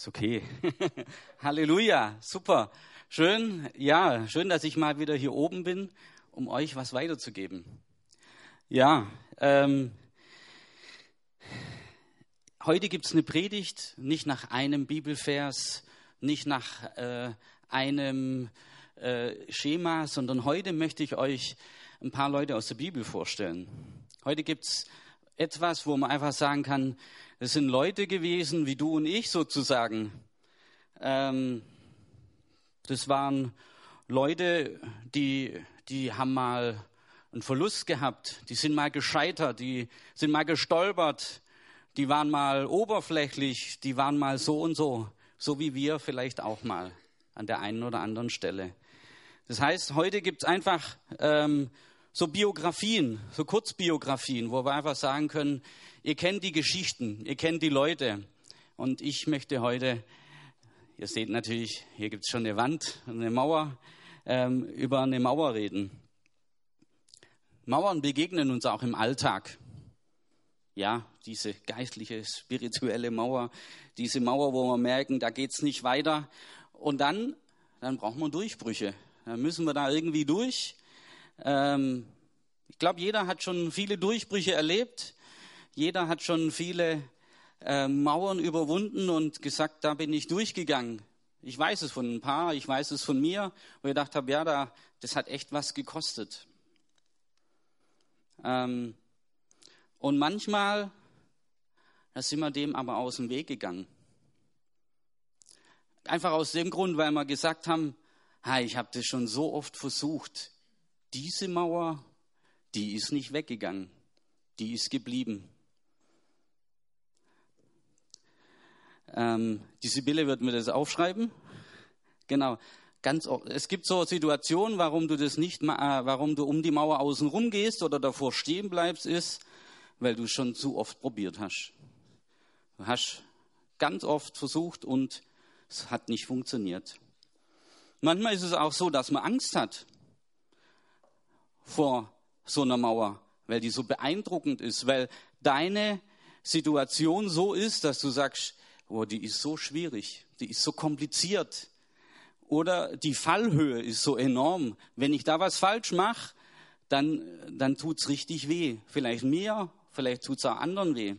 Ist okay. Halleluja, super. Schön, ja, schön, dass ich mal wieder hier oben bin, um euch was weiterzugeben. Ja, ähm, heute gibt's eine Predigt, nicht nach einem Bibelvers, nicht nach äh, einem äh, Schema, sondern heute möchte ich euch ein paar Leute aus der Bibel vorstellen. Heute gibt's etwas, wo man einfach sagen kann, es sind Leute gewesen wie du und ich sozusagen. Ähm, das waren Leute, die, die haben mal einen Verlust gehabt, die sind mal gescheitert, die sind mal gestolpert, die waren mal oberflächlich, die waren mal so und so, so wie wir vielleicht auch mal an der einen oder anderen Stelle. Das heißt, heute gibt es einfach ähm, so Biografien, so Kurzbiografien, wo wir einfach sagen können, Ihr kennt die Geschichten, ihr kennt die Leute. Und ich möchte heute, ihr seht natürlich, hier gibt es schon eine Wand, eine Mauer, ähm, über eine Mauer reden. Mauern begegnen uns auch im Alltag. Ja, diese geistliche, spirituelle Mauer, diese Mauer, wo wir merken, da geht es nicht weiter. Und dann, dann brauchen wir Durchbrüche. Dann müssen wir da irgendwie durch. Ähm, ich glaube, jeder hat schon viele Durchbrüche erlebt. Jeder hat schon viele äh, Mauern überwunden und gesagt, da bin ich durchgegangen. Ich weiß es von ein paar, ich weiß es von mir, wo ich gedacht habe, ja, da, das hat echt was gekostet. Ähm, und manchmal, da sind wir dem aber aus dem Weg gegangen. Einfach aus dem Grund, weil wir gesagt haben, ha, ich habe das schon so oft versucht. Diese Mauer, die ist nicht weggegangen, die ist geblieben. Ähm, die Sibylle wird mir das aufschreiben. Genau. Ganz, es gibt so Situationen, warum du das nicht, äh, warum du um die Mauer außen rum gehst oder davor stehen bleibst, ist, weil du schon zu oft probiert hast. Du hast ganz oft versucht und es hat nicht funktioniert. Manchmal ist es auch so, dass man Angst hat vor so einer Mauer, weil die so beeindruckend ist, weil deine Situation so ist, dass du sagst, oh, die ist so schwierig, die ist so kompliziert. Oder die Fallhöhe ist so enorm. Wenn ich da was falsch mache, dann, dann tut's richtig weh. Vielleicht mir, vielleicht tut's auch anderen weh.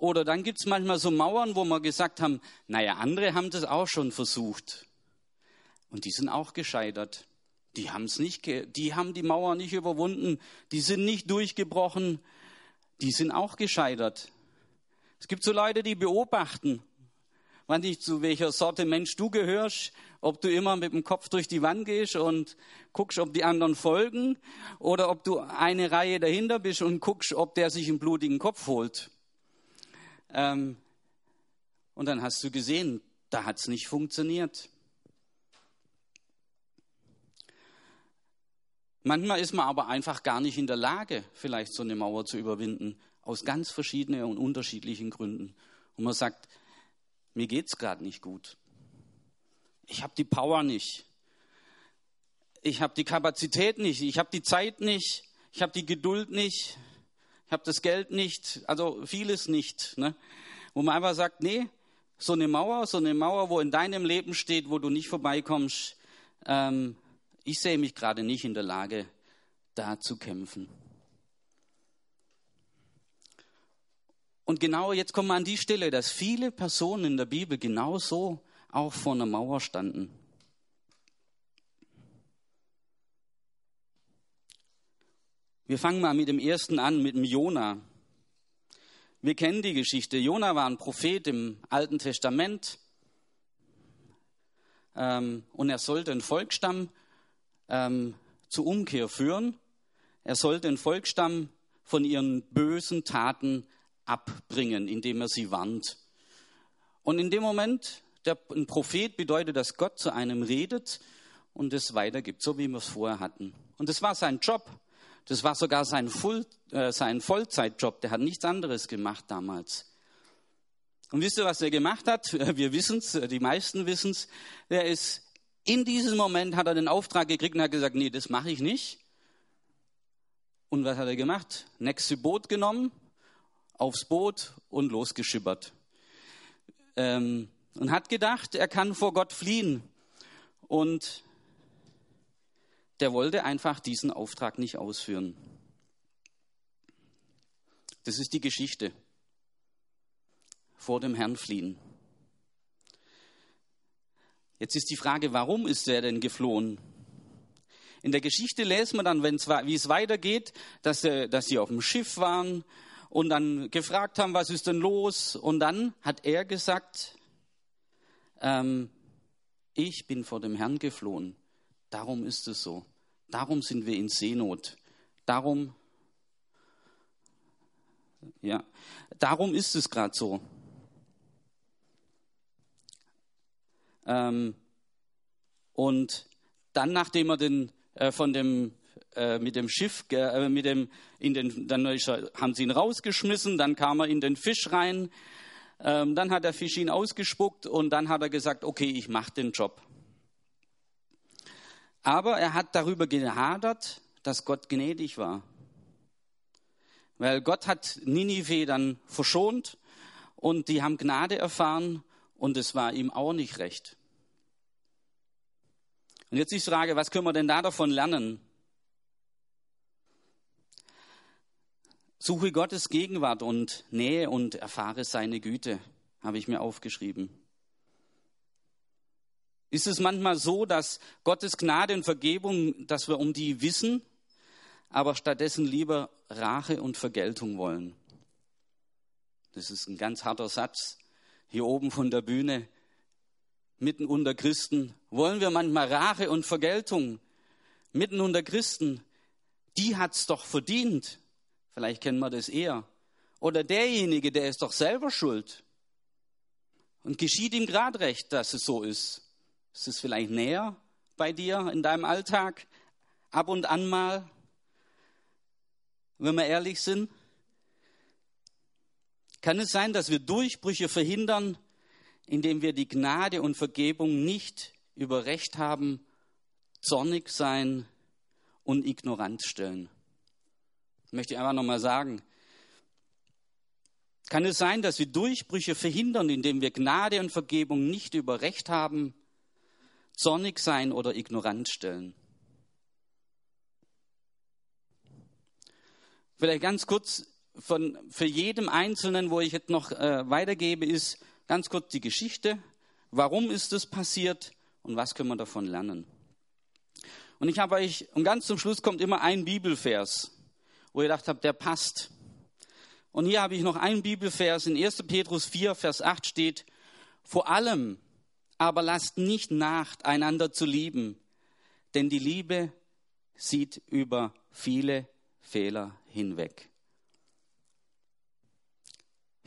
Oder dann gibt's manchmal so Mauern, wo wir gesagt haben, naja, andere haben das auch schon versucht. Und die sind auch gescheitert. Die haben's nicht, die haben die Mauer nicht überwunden. Die sind nicht durchgebrochen. Die sind auch gescheitert. Es gibt so Leute, die beobachten, wann nicht zu welcher Sorte Mensch du gehörst, ob du immer mit dem Kopf durch die Wand gehst und guckst, ob die anderen folgen, oder ob du eine Reihe dahinter bist und guckst, ob der sich einen blutigen Kopf holt. Ähm, und dann hast du gesehen, da hat es nicht funktioniert. Manchmal ist man aber einfach gar nicht in der Lage, vielleicht so eine Mauer zu überwinden aus ganz verschiedenen und unterschiedlichen Gründen. Und man sagt, mir geht's gerade nicht gut. Ich habe die Power nicht. Ich habe die Kapazität nicht. Ich habe die Zeit nicht. Ich habe die Geduld nicht. Ich habe das Geld nicht. Also vieles nicht. Ne? Wo man einfach sagt, nee, so eine Mauer, so eine Mauer, wo in deinem Leben steht, wo du nicht vorbeikommst. Ähm, ich sehe mich gerade nicht in der Lage, da zu kämpfen. Und genau jetzt kommen wir an die Stelle, dass viele Personen in der Bibel genauso auch vor einer Mauer standen. Wir fangen mal mit dem ersten an, mit dem Jona. Wir kennen die Geschichte. Jona war ein Prophet im Alten Testament ähm, und er sollte einen Volksstamm ähm, zur Umkehr führen. Er sollte den Volksstamm von ihren bösen Taten abbringen, indem er sie warnt. Und in dem Moment, der, ein Prophet bedeutet, dass Gott zu einem redet und es weitergibt, so wie wir es vorher hatten. Und das war sein Job. Das war sogar sein, Full, äh, sein Vollzeitjob. Der hat nichts anderes gemacht damals. Und wisst ihr, was er gemacht hat? Wir wissen es, die meisten wissen es. Er ist in diesem Moment hat er den Auftrag gekriegt und hat gesagt, nee, das mache ich nicht. Und was hat er gemacht? Nächste Boot genommen, aufs Boot und losgeschippert. ähm, und hat gedacht, er kann vor Gott fliehen. Und der wollte einfach diesen Auftrag nicht ausführen. Das ist die Geschichte. Vor dem Herrn fliehen. Jetzt ist die Frage, warum ist er denn geflohen? In der Geschichte lesen wir dann, wie es weitergeht, dass, dass sie auf dem Schiff waren und dann gefragt haben, was ist denn los? Und dann hat er gesagt, ähm, ich bin vor dem Herrn geflohen. Darum ist es so. Darum sind wir in Seenot. Darum, ja, darum ist es gerade so. Ähm, und dann, nachdem er den, äh, von dem, äh, mit dem Schiff, äh, mit dem, in den, dann haben sie ihn rausgeschmissen, dann kam er in den Fisch rein, ähm, dann hat der Fisch ihn ausgespuckt und dann hat er gesagt, okay, ich mache den Job. Aber er hat darüber gehadert, dass Gott gnädig war. Weil Gott hat Ninive dann verschont und die haben Gnade erfahren und es war ihm auch nicht recht. Und jetzt die Frage, was können wir denn da davon lernen? Suche Gottes Gegenwart und Nähe und erfahre seine Güte, habe ich mir aufgeschrieben. Ist es manchmal so, dass Gottes Gnade und Vergebung, dass wir um die wissen, aber stattdessen lieber Rache und Vergeltung wollen? Das ist ein ganz harter Satz hier oben von der Bühne mitten unter Christen? Wollen wir manchmal Rache und Vergeltung mitten unter Christen? Die hat's doch verdient. Vielleicht kennen wir das eher. Oder derjenige, der ist doch selber schuld. Und geschieht ihm gerade recht, dass es so ist. Ist es vielleicht näher bei dir in deinem Alltag? Ab und an mal, wenn wir ehrlich sind? Kann es sein, dass wir Durchbrüche verhindern, indem wir die Gnade und Vergebung nicht über Recht haben, zornig sein und ignorant stellen. Das möchte ich einfach nochmal sagen. Kann es sein, dass wir Durchbrüche verhindern, indem wir Gnade und Vergebung nicht über Recht haben, zornig sein oder ignorant stellen? Vielleicht ganz kurz von, für jedem Einzelnen, wo ich jetzt noch äh, weitergebe, ist, Ganz kurz die Geschichte. Warum ist es passiert und was können wir davon lernen? Und ich habe euch, und ganz zum Schluss kommt immer ein Bibelvers, wo ihr gedacht habt, der passt. Und hier habe ich noch einen Bibelvers, in 1. Petrus 4, Vers 8 steht, vor allem aber lasst nicht nach, einander zu lieben, denn die Liebe sieht über viele Fehler hinweg.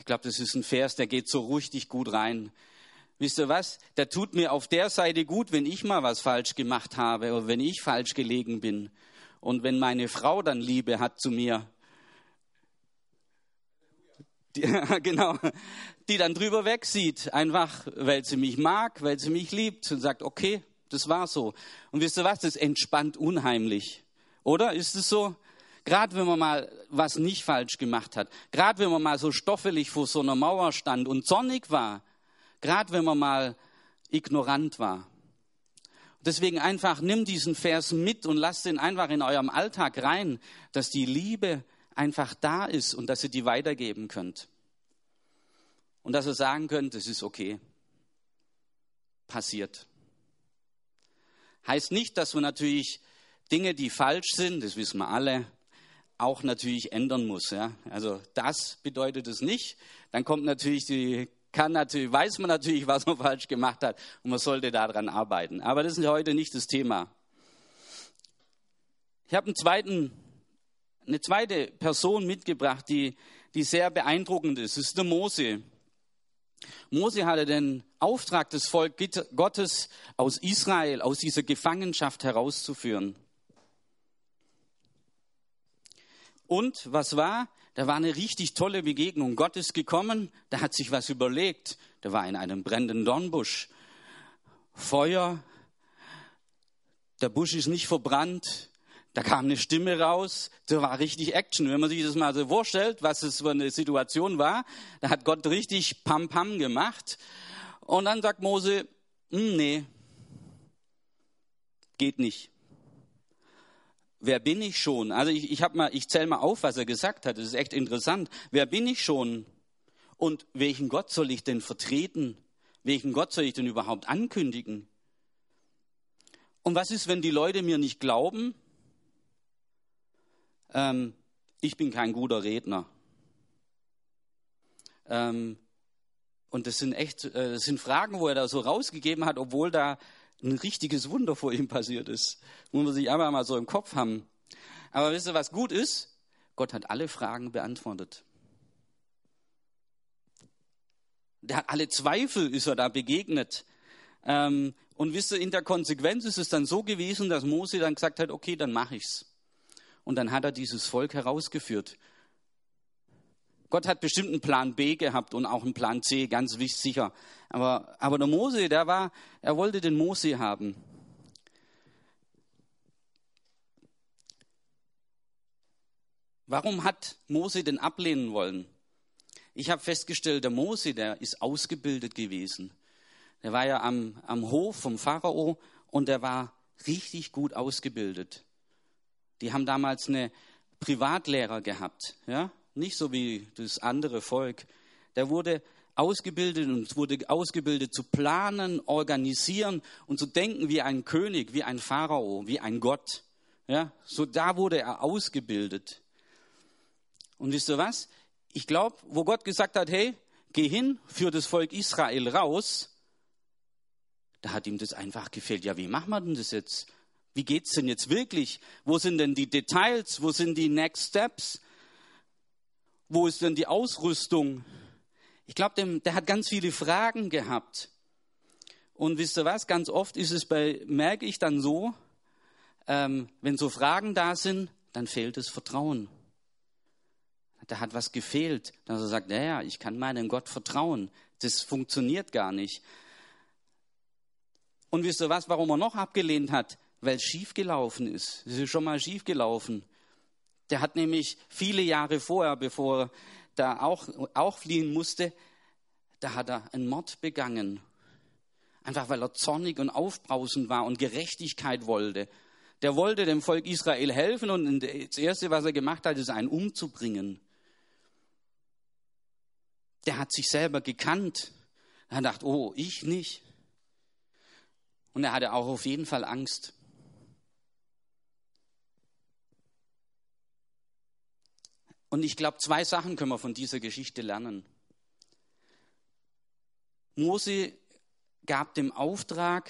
Ich glaube, das ist ein Vers, der geht so richtig gut rein. Wisst ihr was? Der tut mir auf der Seite gut, wenn ich mal was falsch gemacht habe oder wenn ich falsch gelegen bin. Und wenn meine Frau dann Liebe hat zu mir, die, genau, die dann drüber wegsieht, einfach, weil sie mich mag, weil sie mich liebt und sagt, okay, das war so. Und wisst ihr was? Das entspannt unheimlich. Oder? Ist es so? Gerade wenn man mal was nicht falsch gemacht hat, gerade wenn man mal so stoffelig vor so einer Mauer stand und sonnig war, gerade wenn man mal ignorant war. Deswegen einfach nimm diesen Vers mit und lasst ihn einfach in eurem Alltag rein, dass die Liebe einfach da ist und dass ihr die weitergeben könnt. Und dass ihr sagen könnt, es ist okay. Passiert. Heißt nicht, dass wir natürlich Dinge, die falsch sind, das wissen wir alle, auch natürlich ändern muss. Ja? Also das bedeutet es nicht. Dann kommt natürlich die, kann natürlich, weiß man natürlich, was man falsch gemacht hat und man sollte daran arbeiten. Aber das ist heute nicht das Thema. Ich habe einen zweiten, eine zweite Person mitgebracht, die, die sehr beeindruckend ist. Das ist der Mose. Mose hatte den Auftrag, das Volk Gottes aus Israel, aus dieser Gefangenschaft herauszuführen. Und was war? Da war eine richtig tolle Begegnung. Gott ist gekommen, der hat sich was überlegt. Der war in einem brennenden Dornbusch. Feuer, der Busch ist nicht verbrannt, Da kam eine Stimme raus, da war richtig Action. Wenn man sich das mal so vorstellt, was es für eine Situation war, da hat Gott richtig Pam Pam gemacht. Und dann sagt Mose, hm, nee, geht nicht. Wer bin ich schon? Also ich, ich, ich zähle mal auf, was er gesagt hat. Das ist echt interessant. Wer bin ich schon? Und welchen Gott soll ich denn vertreten? Welchen Gott soll ich denn überhaupt ankündigen? Und was ist, wenn die Leute mir nicht glauben? ähm, ich bin kein guter Redner. Ähm, und das sind echt, äh, das sind Fragen, wo er da so rausgegeben hat, obwohl da ein richtiges Wunder vor ihm passiert ist. Muss man sich einfach mal so im Kopf haben. Aber wisst ihr, was gut ist? Gott hat alle Fragen beantwortet. Der hat alle Zweifel, ist er da begegnet. Ähm, und wisst ihr, in der Konsequenz ist es dann so gewesen, dass Mose dann gesagt hat, okay, dann mache ich's. Und dann hat er dieses Volk herausgeführt. Gott hat bestimmt einen Plan B gehabt und auch einen Plan C, ganz sicher. Aber, aber der Mose, der war, er wollte den Mose haben. Warum hat Mose denn ablehnen wollen? Ich habe festgestellt, der Mose, der ist ausgebildet gewesen. Der war ja am, am Hof vom Pharao und der war richtig gut ausgebildet. Die haben damals eine Privatlehrer gehabt, ja, nicht so wie das andere Volk. Der wurde ausgebildet und wurde ausgebildet zu planen, organisieren und zu denken wie ein König, wie ein Pharao, wie ein Gott. Ja, so da wurde er ausgebildet. Und wisst ihr was? Ich glaube, wo Gott gesagt hat, hey, geh hin, für das Volk Israel raus, da hat ihm das einfach gefehlt. Ja, wie machen wir denn das jetzt? Wie geht's denn jetzt wirklich? Wo sind denn die Details? Wo sind die Next Steps? Wo ist denn die Ausrüstung? Ich glaube, der hat ganz viele Fragen gehabt. Und wisst ihr was? Ganz oft ist es bei, merke ich dann so, ähm, wenn so Fragen da sind, dann fehlt das Vertrauen. Da hat was gefehlt, dass er sagt, naja, ich kann meinem Gott vertrauen. Das funktioniert gar nicht. Und wisst ihr was, warum er noch abgelehnt hat? weil es schiefgelaufen ist. Es ist schon mal schiefgelaufen. Der hat nämlich viele Jahre vorher, bevor er da auch, auch fliehen musste, da hat er einen Mord begangen. Einfach weil er zornig und aufbrausend war und Gerechtigkeit wollte. Der wollte dem Volk Israel helfen und das Erste, was er gemacht hat, ist einen umzubringen. Der hat sich selber gekannt. Er hat gedacht, oh, ich nicht. Und er hatte auch auf jeden Fall Angst. Und ich glaube, zwei Sachen können wir von dieser Geschichte lernen. Mose gab dem Auftrag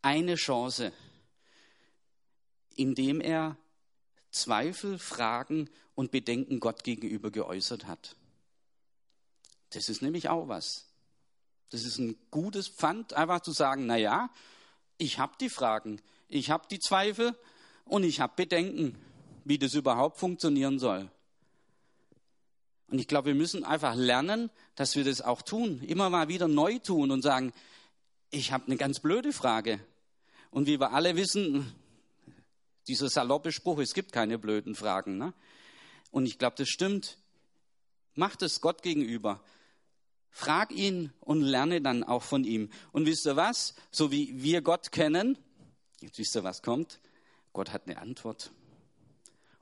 eine Chance, indem er Zweifel, Fragen und Bedenken Gott gegenüber geäußert hat. Das ist nämlich auch was. Das ist ein gutes Pfand, einfach zu sagen, na ja, ich habe die Fragen, ich habe die Zweifel und ich habe Bedenken, wie das überhaupt funktionieren soll. Und ich glaube, wir müssen einfach lernen, dass wir das auch tun, immer mal wieder neu tun und sagen, ich habe eine ganz blöde Frage. Und wie wir alle wissen, dieser saloppe Spruch, es gibt keine blöden Fragen. Ne? Und ich glaube, das stimmt. Macht es Gott gegenüber. Frag ihn und lerne dann auch von ihm. Und wisst ihr was? So wie wir Gott kennen, jetzt wisst ihr, was kommt. Gott hat eine Antwort.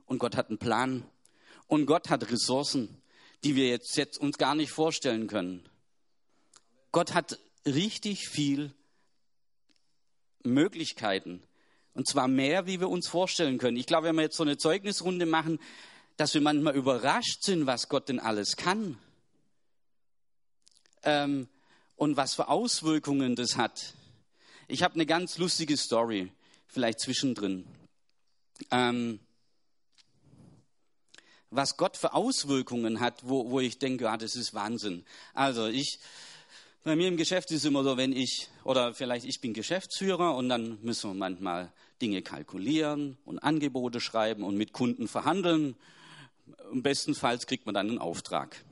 Und Gott hat einen Plan. Und Gott hat Ressourcen die wir jetzt, jetzt uns gar nicht vorstellen können. Gott hat richtig viel Möglichkeiten. Und zwar mehr, wie wir uns vorstellen können. Ich glaube, wenn wir jetzt so eine Zeugnisrunde machen, dass wir manchmal überrascht sind, was Gott denn alles kann. Ähm, und was für Auswirkungen das hat. Ich habe eine ganz lustige Story, vielleicht zwischendrin. Ähm, was Gott für Auswirkungen hat, wo, wo ich denke, ah, das ist Wahnsinn. Also ich, bei mir im Geschäft ist es immer so, wenn ich, oder vielleicht ich bin Geschäftsführer und dann müssen wir manchmal Dinge kalkulieren und Angebote schreiben und mit Kunden verhandeln. Bestenfalls kriegt man dann einen Auftrag.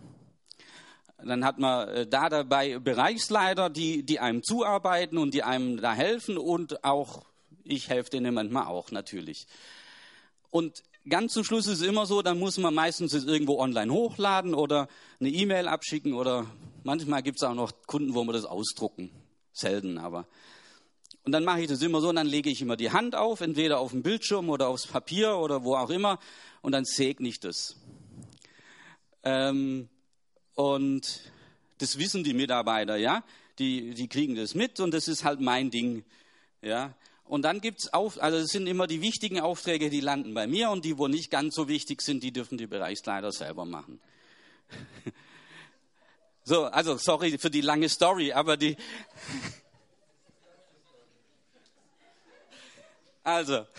Dann hat man äh, da dabei Bereichsleiter, die, die einem zuarbeiten und die einem da helfen und auch, ich helfe denen manchmal auch natürlich. Und ganz zum Schluss ist es immer so, dann muss man meistens es irgendwo online hochladen oder eine E-Mail abschicken oder manchmal gibt es auch noch Kunden, wo wir das ausdrucken. Selten, aber. Und dann mache ich das immer so und dann lege ich immer die Hand auf, entweder auf den Bildschirm oder aufs Papier oder wo auch immer und dann segne ich das. Ähm, und das wissen die Mitarbeiter, ja. Die, die kriegen das mit und das ist halt mein Ding, ja. Und dann gibt's auf, also es sind immer die wichtigen Aufträge, die landen bei mir und die, wo nicht ganz so wichtig sind, die dürfen die Bereichsleiter selber machen. so, also sorry für die lange Story, aber die. also.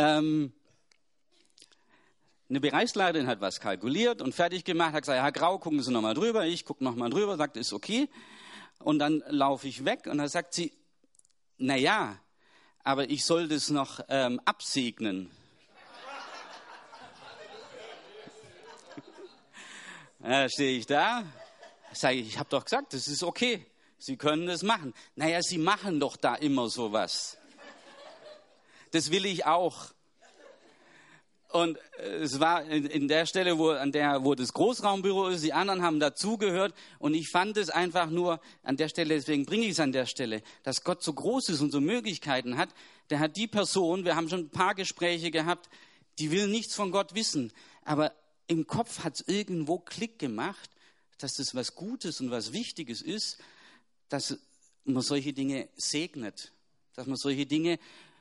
Ähm, eine Bereichsleiterin hat was kalkuliert und fertig gemacht, hat gesagt, Herr Grau, gucken Sie nochmal drüber. Ich gucke nochmal drüber, sagt, ist okay. Und dann laufe ich weg und dann sagt sie, na ja, aber ich soll das noch ähm, absegnen. Da stehe ich da, sage ich, ich habe doch gesagt, das ist okay. Sie können das machen. Naja, Sie machen doch da immer sowas. Das will ich auch. Und äh, es war in der Stelle, wo, an der, wo das Großraumbüro ist, die anderen haben dazugehört. Und ich fand es einfach nur an der Stelle, deswegen bringe ich es an der Stelle, dass Gott so groß ist und so Möglichkeiten hat. Der hat die Person, wir haben schon ein paar Gespräche gehabt, die will nichts von Gott wissen. Aber im Kopf hat es irgendwo Klick gemacht, dass das was Gutes und was Wichtiges ist, dass man solche Dinge segnet, dass man solche Dinge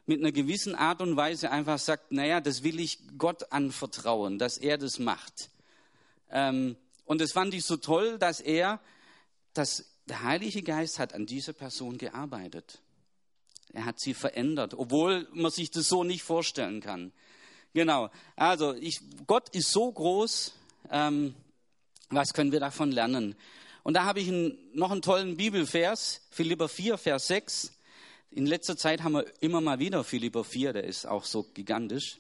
mit einer gewissen Art und Weise einfach sagt, naja, das will ich Gott anvertrauen, dass er das macht. Ähm, und das fand ich so toll, dass er, dass der Heilige Geist hat an dieser Person gearbeitet. Er hat sie verändert, obwohl man sich das so nicht vorstellen kann. Genau. Also ich, Gott ist so groß. Ähm, was können wir davon lernen? Und da habe ich einen, noch einen tollen Bibelvers, Philipper 4, Vers 6. In letzter Zeit haben wir immer mal wieder Philipper 4, der ist auch so gigantisch.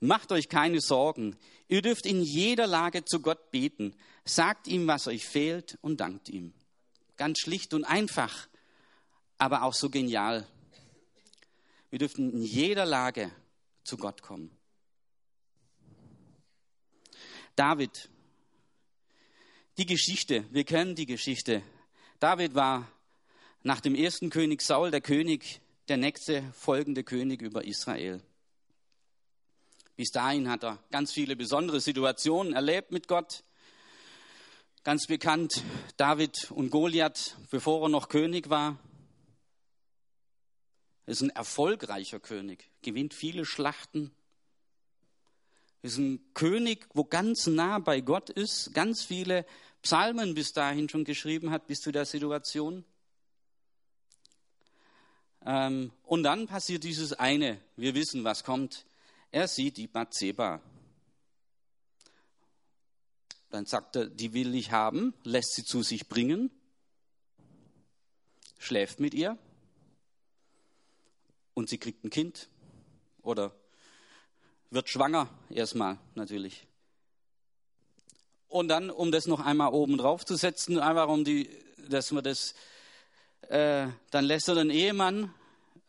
Macht euch keine Sorgen. Ihr dürft in jeder Lage zu Gott beten. Sagt ihm, was euch fehlt und dankt ihm. Ganz schlicht und einfach, aber auch so genial. Wir dürfen in jeder Lage zu Gott kommen. David, die Geschichte, wir kennen die Geschichte. David war nach dem ersten König Saul der König, der nächste folgende König über Israel. Bis dahin hat er ganz viele besondere Situationen erlebt mit Gott. Ganz bekannt David und Goliath, bevor er noch König war. Er ist ein erfolgreicher König, gewinnt viele Schlachten. Er ist ein König, wo ganz nah bei Gott ist, ganz viele Psalmen bis dahin schon geschrieben hat, bis zu der Situation. Ähm, und dann passiert dieses eine. Wir wissen, was kommt. Er sieht die Bathseba. Dann sagt er, die will ich haben, lässt sie zu sich bringen, schläft mit ihr und sie kriegt ein Kind oder wird schwanger erstmal natürlich. Und dann, um das noch einmal oben drauf zu setzen, einfach um die, dass man das äh, dann lässt er den Ehemann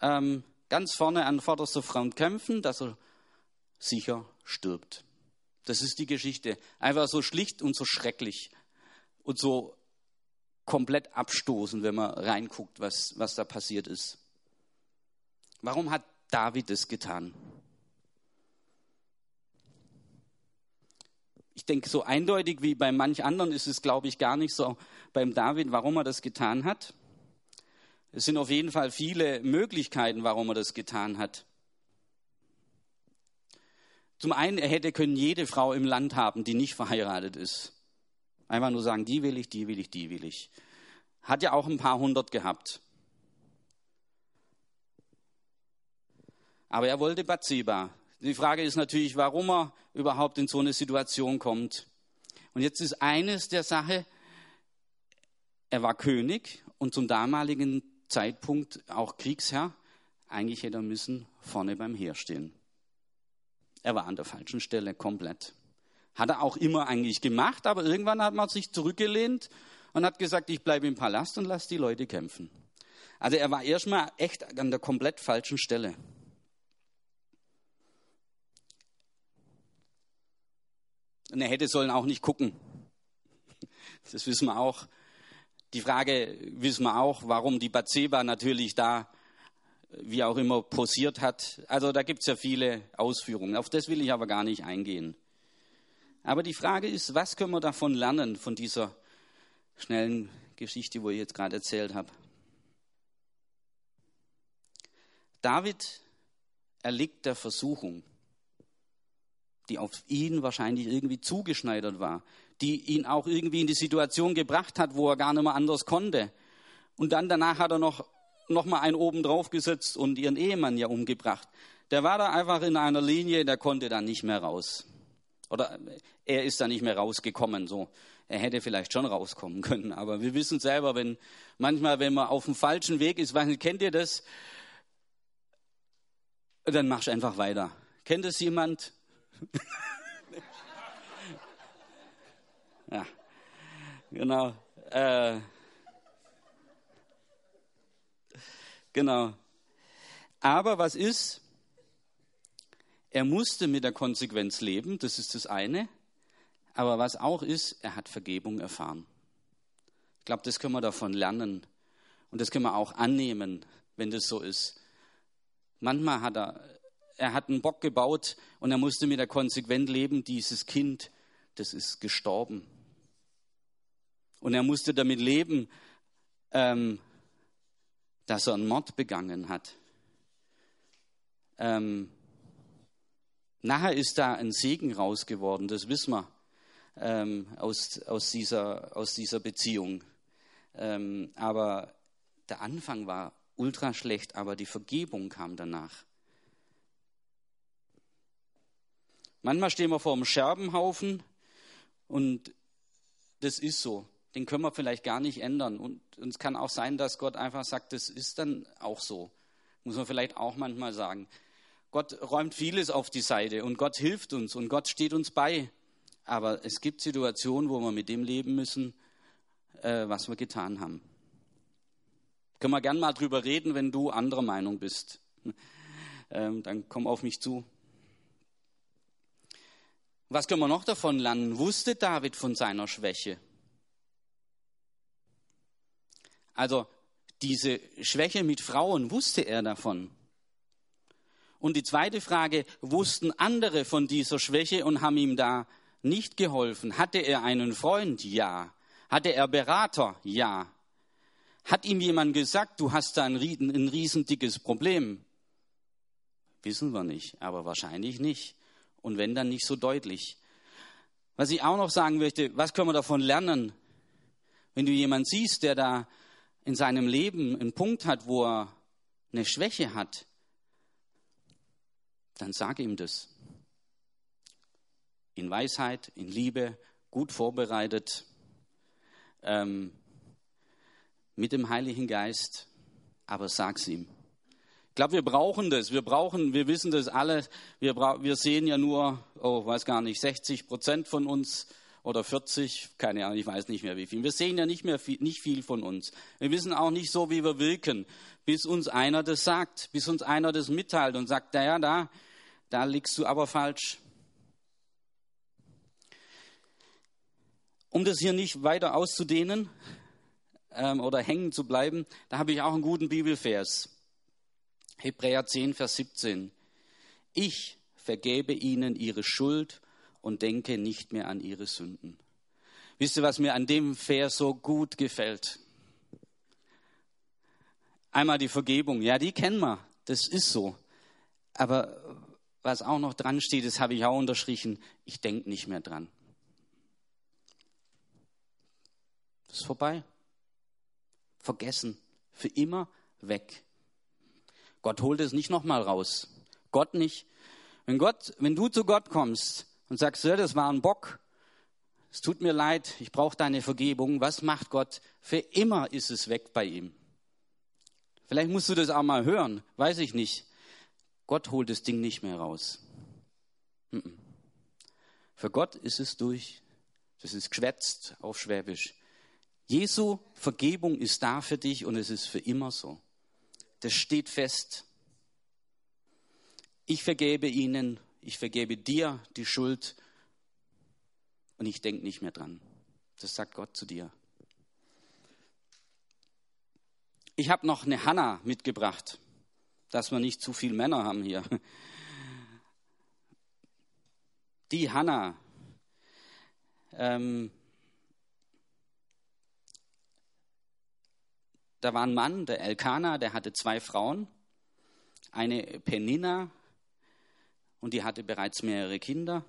ähm, ganz vorne an vorderster Front kämpfen, dass er sicher stirbt. Das ist die Geschichte. Einfach so schlicht und so schrecklich und so komplett abstoßend, wenn man reinguckt, was, was da passiert ist. Warum hat David es getan? Ich denke, so eindeutig wie bei manch anderen ist es, glaube ich, gar nicht so beim David, warum er das getan hat. Es sind auf jeden Fall viele Möglichkeiten, warum er das getan hat. Zum einen, er hätte können jede Frau im Land haben, die nicht verheiratet ist. Einfach nur sagen, die will ich, die will ich, die will ich. Hat ja auch ein paar hundert gehabt. Aber er wollte Bathseba. Die Frage ist natürlich, warum er überhaupt in so eine Situation kommt. Und jetzt ist eines der Sache, er war König und zum damaligen Zeitpunkt auch Kriegsherr. Eigentlich hätte er müssen vorne beim Heer stehen. Er war an der falschen Stelle komplett. Hat er auch immer eigentlich gemacht, aber irgendwann hat man sich zurückgelehnt und hat gesagt, ich bleibe im Palast und lasse die Leute kämpfen. Also er war erstmal echt an der komplett falschen Stelle. Und er hätte sollen auch nicht gucken. Das wissen wir auch. Die Frage wissen wir auch, warum die Bathseba natürlich da, wie auch immer, posiert hat. Also da gibt es ja viele Ausführungen. Auf das will ich aber gar nicht eingehen. Aber die Frage ist, was können wir davon lernen, von dieser schnellen Geschichte, wo ich jetzt gerade erzählt habe? David erliegt der Versuchung, die auf ihn wahrscheinlich irgendwie zugeschneidert war, die ihn auch irgendwie in die Situation gebracht hat, wo er gar nicht mehr anders konnte. Und dann danach hat er noch, noch mal einen oben drauf gesetzt und ihren Ehemann ja umgebracht. Der war da einfach in einer Linie, der konnte da nicht mehr raus. Oder er ist da nicht mehr rausgekommen, so. Er hätte vielleicht schon rauskommen können, aber wir wissen selber, wenn manchmal, wenn man auf dem falschen Weg ist, weiß kennt ihr das? Dann machst du einfach weiter. Kennt es jemand? ja, genau. Äh, genau. Aber was ist? Er musste mit der Konsequenz leben, das ist das eine. Aber was auch ist, er hat Vergebung erfahren. Ich glaube, das können wir davon lernen. Und das können wir auch annehmen, wenn das so ist. Manchmal hat er, er hat einen Bock gebaut und er musste mit der Konsequenz leben, dieses Kind, das ist gestorben. Und er musste damit leben, ähm, dass er einen Mord begangen hat. Ähm, nachher ist da ein Segen raus geworden, das wissen wir ähm, aus, aus, dieser, aus dieser Beziehung. Ähm, aber der Anfang war ultra schlecht, aber die Vergebung kam danach. Manchmal stehen wir vor einem Scherbenhaufen und das ist so. Den können wir vielleicht gar nicht ändern. Und, und es kann auch sein, dass Gott einfach sagt, das ist dann auch so. Muss man vielleicht auch manchmal sagen. Gott räumt vieles auf die Seite und Gott hilft uns und Gott steht uns bei. Aber es gibt Situationen, wo wir mit dem leben müssen, äh, was wir getan haben. Können wir gern mal drüber reden, wenn du anderer Meinung bist. Ähm, dann komm auf mich zu. Was können wir noch davon lernen? Wusste David von seiner Schwäche? Also diese Schwäche mit Frauen, wusste er davon? Und die zweite Frage, wussten andere von dieser Schwäche und haben ihm da nicht geholfen? Hatte er einen Freund? Ja. Hatte er Berater? Ja. Hat ihm jemand gesagt, du hast da ein, ein riesendickes Problem? Wissen wir nicht, aber wahrscheinlich nicht. Und wenn, dann nicht so deutlich. Was ich auch noch sagen möchte, was können wir davon lernen? Wenn du jemanden siehst, der da in seinem Leben einen Punkt hat, wo er eine Schwäche hat, dann sag ihm das in Weisheit, in Liebe, gut vorbereitet, ähm, mit dem Heiligen Geist, aber sag's ihm. Ich glaube, wir brauchen das. Wir brauchen, wir wissen das alle. Wir, wir sehen ja nur, oh, weiß gar nicht, 60 Prozent von uns oder 40, keine Ahnung, ich weiß nicht mehr wie viel. Wir sehen ja nicht mehr viel, nicht viel von uns. Wir wissen auch nicht so, wie wir wirken, bis uns einer das sagt, bis uns einer das mitteilt und sagt, naja, da, da liegst du aber falsch. Um das hier nicht weiter auszudehnen ähm, oder hängen zu bleiben, da habe ich auch einen guten Bibelvers. Hebräer 10, Vers 17. Ich vergebe ihnen ihre Schuld und denke nicht mehr an ihre Sünden. Wisst ihr, was mir an dem Vers so gut gefällt? Einmal die Vergebung, ja, die kennen wir, das ist so. Aber was auch noch dran steht, das habe ich auch unterstrichen, ich denke nicht mehr dran. Das ist vorbei. Vergessen. Für immer weg. Gott holt es nicht nochmal raus. Gott nicht. Wenn Gott, wenn du zu Gott kommst und sagst, ja, das war ein Bock, es tut mir leid, ich brauche deine Vergebung, was macht Gott? Für immer ist es weg bei ihm. Vielleicht musst du das auch mal hören, weiß ich nicht. Gott holt das Ding nicht mehr raus. Für Gott ist es durch. Das ist geschwätzt auf Schwäbisch. Jesu Vergebung ist da für dich und es ist für immer so. Das steht fest. Ich vergebe ihnen, ich vergebe dir die Schuld und ich denke nicht mehr dran. Das sagt Gott zu dir. Ich habe noch eine Hanna mitgebracht, dass wir nicht zu viele Männer haben hier. Die Hanna. Ähm, da war ein Mann, der Elkanah, der hatte zwei Frauen. Eine Penina und die hatte bereits mehrere Kinder.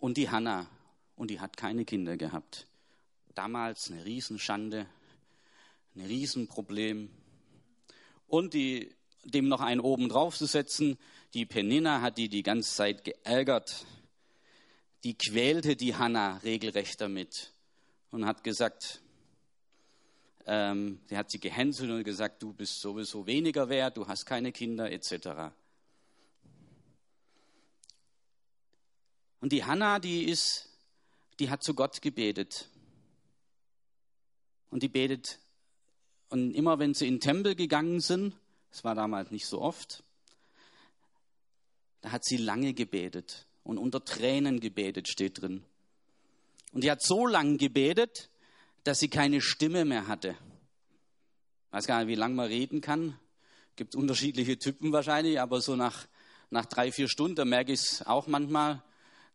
Und die Hanna und die hat keine Kinder gehabt. Damals eine Riesenschande, ein Riesenproblem. Und die, dem noch einen oben drauf zu setzen, die Penina hat die die ganze Zeit geärgert. Die quälte die Hanna regelrecht damit und hat gesagt, ähm, sie hat sie gehänselt und gesagt, du bist sowieso weniger wert, du hast keine Kinder etc. Und die Hanna, die ist, die hat zu Gott gebetet. Und die betet, und immer wenn sie in den Tempel gegangen sind, das war damals nicht so oft, da hat sie lange gebetet und unter Tränen gebetet, steht drin. Und die hat so lange gebetet, dass sie keine Stimme mehr hatte. Ich weiß gar nicht, wie lange man reden kann. Gibt unterschiedliche Typen wahrscheinlich, aber so nach, nach drei, vier Stunden, da merke ich es auch manchmal,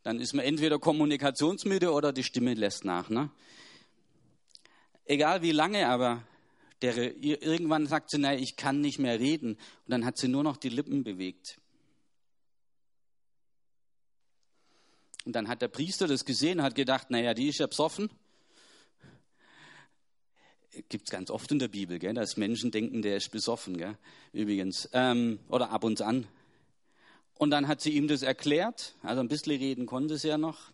dann ist man entweder kommunikationsmüde oder die Stimme lässt nach. Ne? Egal wie lange, aber der, irgendwann sagt sie, nein, ich kann nicht mehr reden. Und dann hat sie nur noch die Lippen bewegt. Und dann hat der Priester das gesehen, hat gedacht, naja, die ist ja besoffen. Gibt es ganz oft in der Bibel, gell, dass Menschen denken, der ist besoffen, gell, übrigens. Ähm, oder ab und an. Und dann hat sie ihm das erklärt, also ein bisschen reden konnte sie ja noch.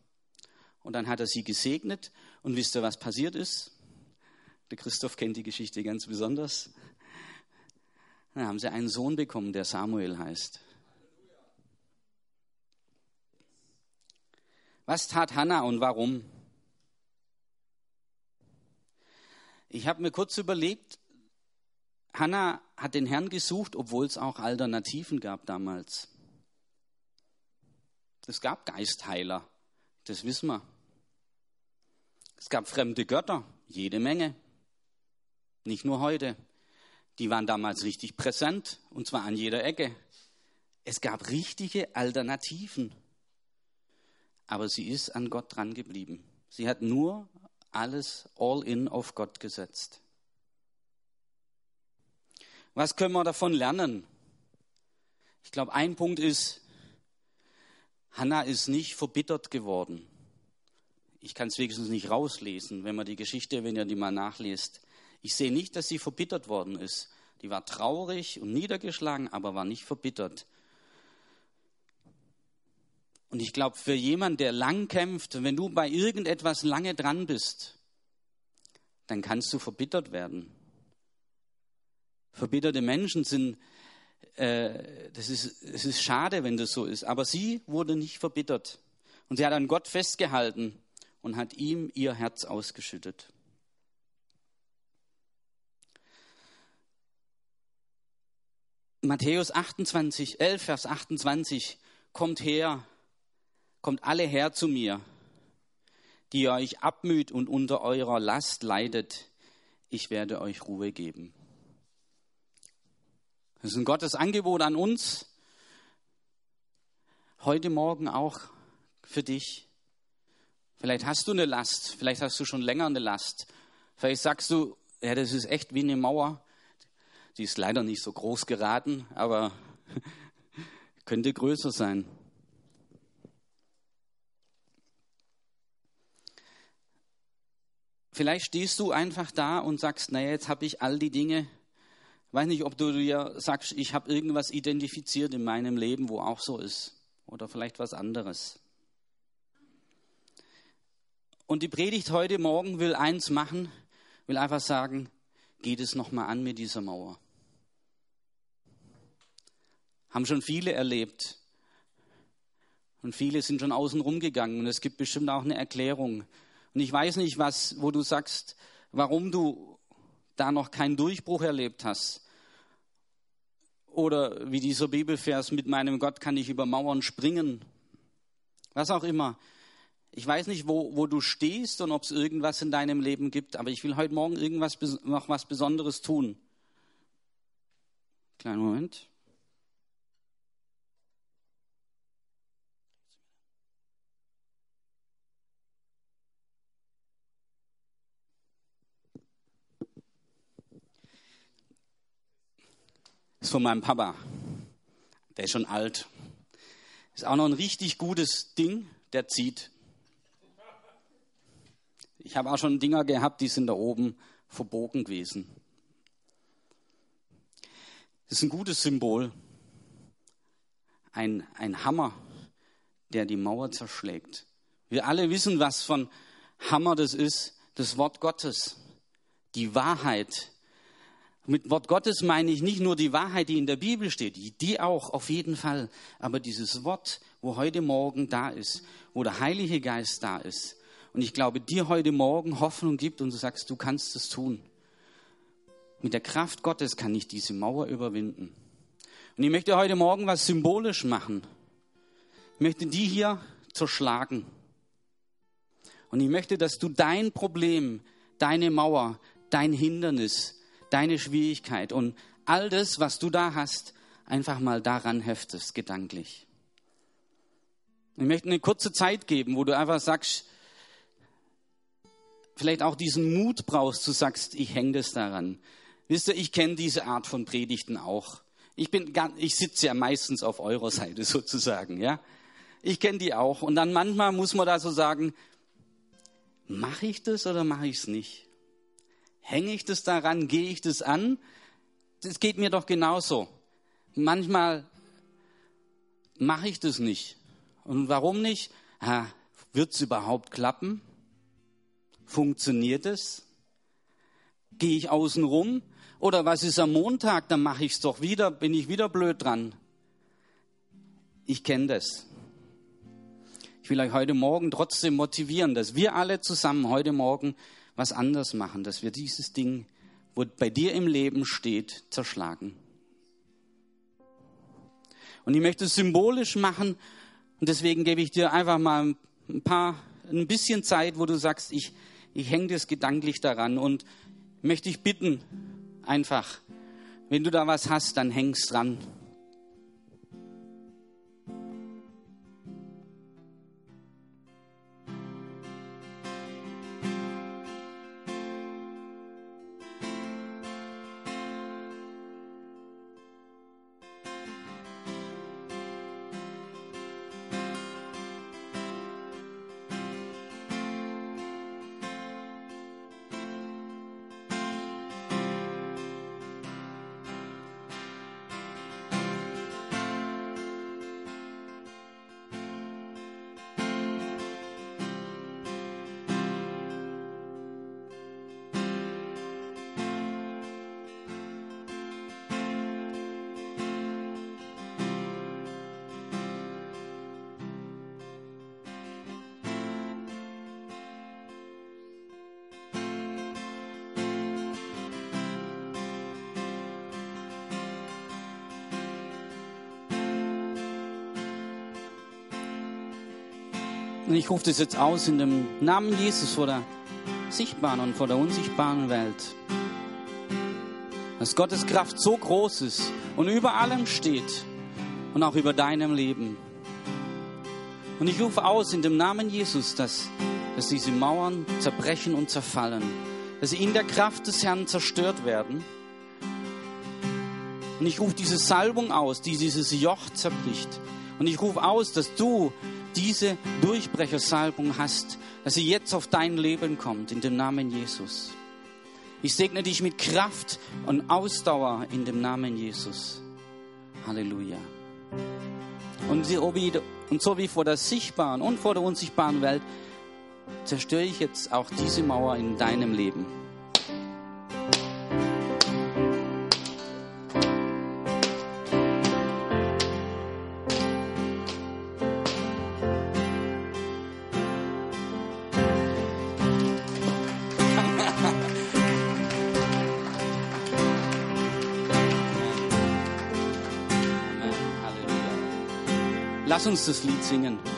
Und dann hat er sie gesegnet. Und wisst ihr, was passiert ist? Der Christoph kennt die Geschichte ganz besonders. Dann haben sie einen Sohn bekommen, der Samuel heißt. Was tat Hannah und warum? Ich habe mir kurz überlegt, Hannah hat den Herrn gesucht, obwohl es auch Alternativen gab damals. Es gab Geistheiler, das wissen wir. Es gab fremde Götter, jede Menge. Nicht nur heute. Die waren damals richtig präsent, und zwar an jeder Ecke. Es gab richtige Alternativen. Aber sie ist an Gott dran geblieben. Sie hat nur alles all in auf Gott gesetzt. Was können wir davon lernen? Ich glaube, ein Punkt ist, Hannah ist nicht verbittert geworden. Ich kann es wenigstens nicht rauslesen, wenn man die Geschichte, wenn ihr die mal nachlest. Ich sehe nicht, dass sie verbittert worden ist. Die war traurig und niedergeschlagen, aber war nicht verbittert. Und ich glaube, für jemanden, der lang kämpft, wenn du bei irgendetwas lange dran bist, dann kannst du verbittert werden. Verbitterte Menschen sind äh, das, ist, es ist schade, wenn das so ist. Aber sie wurde nicht verbittert. Und sie hat an Gott festgehalten und hat ihm ihr Herz ausgeschüttet. Matthäus 28, 11, Vers 28, kommt her, kommt alle her zu mir, die ihr euch abmüht und unter eurer Last leidet, ich werde euch Ruhe geben. Das ist ein Gottes Angebot an uns. Heute Morgen auch für dich. Vielleicht hast du eine Last, vielleicht hast du schon länger eine Last. Vielleicht sagst du, ja, das ist echt wie eine Mauer. Die ist leider nicht so groß geraten, aber könnte größer sein. Vielleicht stehst du einfach da und sagst, naja, jetzt habe ich all die Dinge, weiß nicht, ob du dir sagst, ich habe irgendwas identifiziert in meinem Leben, wo auch so ist. Oder vielleicht was anderes. Und die Predigt heute Morgen will eins machen, will einfach sagen, geht es nochmal an mit dieser Mauer. Haben schon viele erlebt. Und viele sind schon außen rumgegangen. Und es gibt bestimmt auch eine Erklärung. Und ich weiß nicht, was, wo du sagst, warum du da noch keinen Durchbruch erlebt hast. Oder wie dieser Bibelvers, mit meinem Gott kann ich über Mauern springen. Was auch immer. Ich weiß nicht, wo, wo du stehst und ob es irgendwas in deinem Leben gibt, aber ich will heute Morgen irgendwas, noch was Besonderes tun. Kleinen Moment. Ist von meinem Papa. Der ist schon alt. Ist auch noch ein richtig gutes Ding, der zieht. Ich habe auch schon Dinger gehabt, die sind da oben verbogen gewesen. Das ist ein gutes Symbol. Ein, ein Hammer, der die Mauer zerschlägt. Wir alle wissen, was von Hammer das ist. Das Wort Gottes. Die Wahrheit, mit Wort Gottes meine ich nicht nur die Wahrheit, die in der Bibel steht, die auch auf jeden Fall, aber dieses Wort, wo heute Morgen da ist, wo der Heilige Geist da ist. Und ich glaube, dir heute Morgen Hoffnung gibt und du sagst, du kannst es tun. Mit der Kraft Gottes kann ich diese Mauer überwinden. Und ich möchte heute Morgen was symbolisch machen. Ich möchte die hier zerschlagen. Und ich möchte, dass du dein Problem, deine Mauer, dein Hindernis, deine Schwierigkeit und all das, was du da hast, einfach mal daran heftest, gedanklich. Ich möchte eine kurze Zeit geben, wo du einfach sagst, vielleicht auch diesen Mut brauchst, du sagst, ich hänge das daran. Wisst ihr, ich kenne diese Art von Predigten auch. Ich ich sitze ja meistens auf eurer Seite sozusagen, ja. Ich kenne die auch. Und dann manchmal muss man da so sagen, mache ich das oder mache ich es nicht? Hänge ich das daran? Gehe ich das an? Das geht mir doch genauso. Manchmal mache ich das nicht. Und warum nicht? Wird es überhaupt klappen? Funktioniert es? Gehe ich außen rum? Oder was ist am Montag? Dann mache ich es doch wieder, bin ich wieder blöd dran. Ich kenne das. Ich will euch heute Morgen trotzdem motivieren, dass wir alle zusammen heute Morgen was anders machen, dass wir dieses Ding, wo bei dir im Leben steht, zerschlagen. Und ich möchte es symbolisch machen und deswegen gebe ich dir einfach mal ein paar, ein bisschen Zeit, wo du sagst, ich, ich hänge das gedanklich daran und möchte ich bitten, einfach, wenn du da was hast, dann hängst dran. Und ich rufe das jetzt aus in dem Namen Jesus vor der sichtbaren und vor der unsichtbaren Welt. Dass Gottes Kraft so groß ist und über allem steht und auch über deinem Leben. Und ich rufe aus in dem Namen Jesus, dass, dass diese Mauern zerbrechen und zerfallen, dass sie in der Kraft des Herrn zerstört werden. Und ich rufe diese Salbung aus, die dieses Joch zerbricht. Und ich rufe aus, dass du diese Durchbrechersalbung hast, dass sie jetzt auf dein Leben kommt, in dem Namen Jesus. Ich segne dich mit Kraft und Ausdauer in dem Namen Jesus. Halleluja. Und so wie vor der sichtbaren und vor der unsichtbaren Welt zerstöre ich jetzt auch diese Mauer in deinem Leben. Lass uns das Lied singen.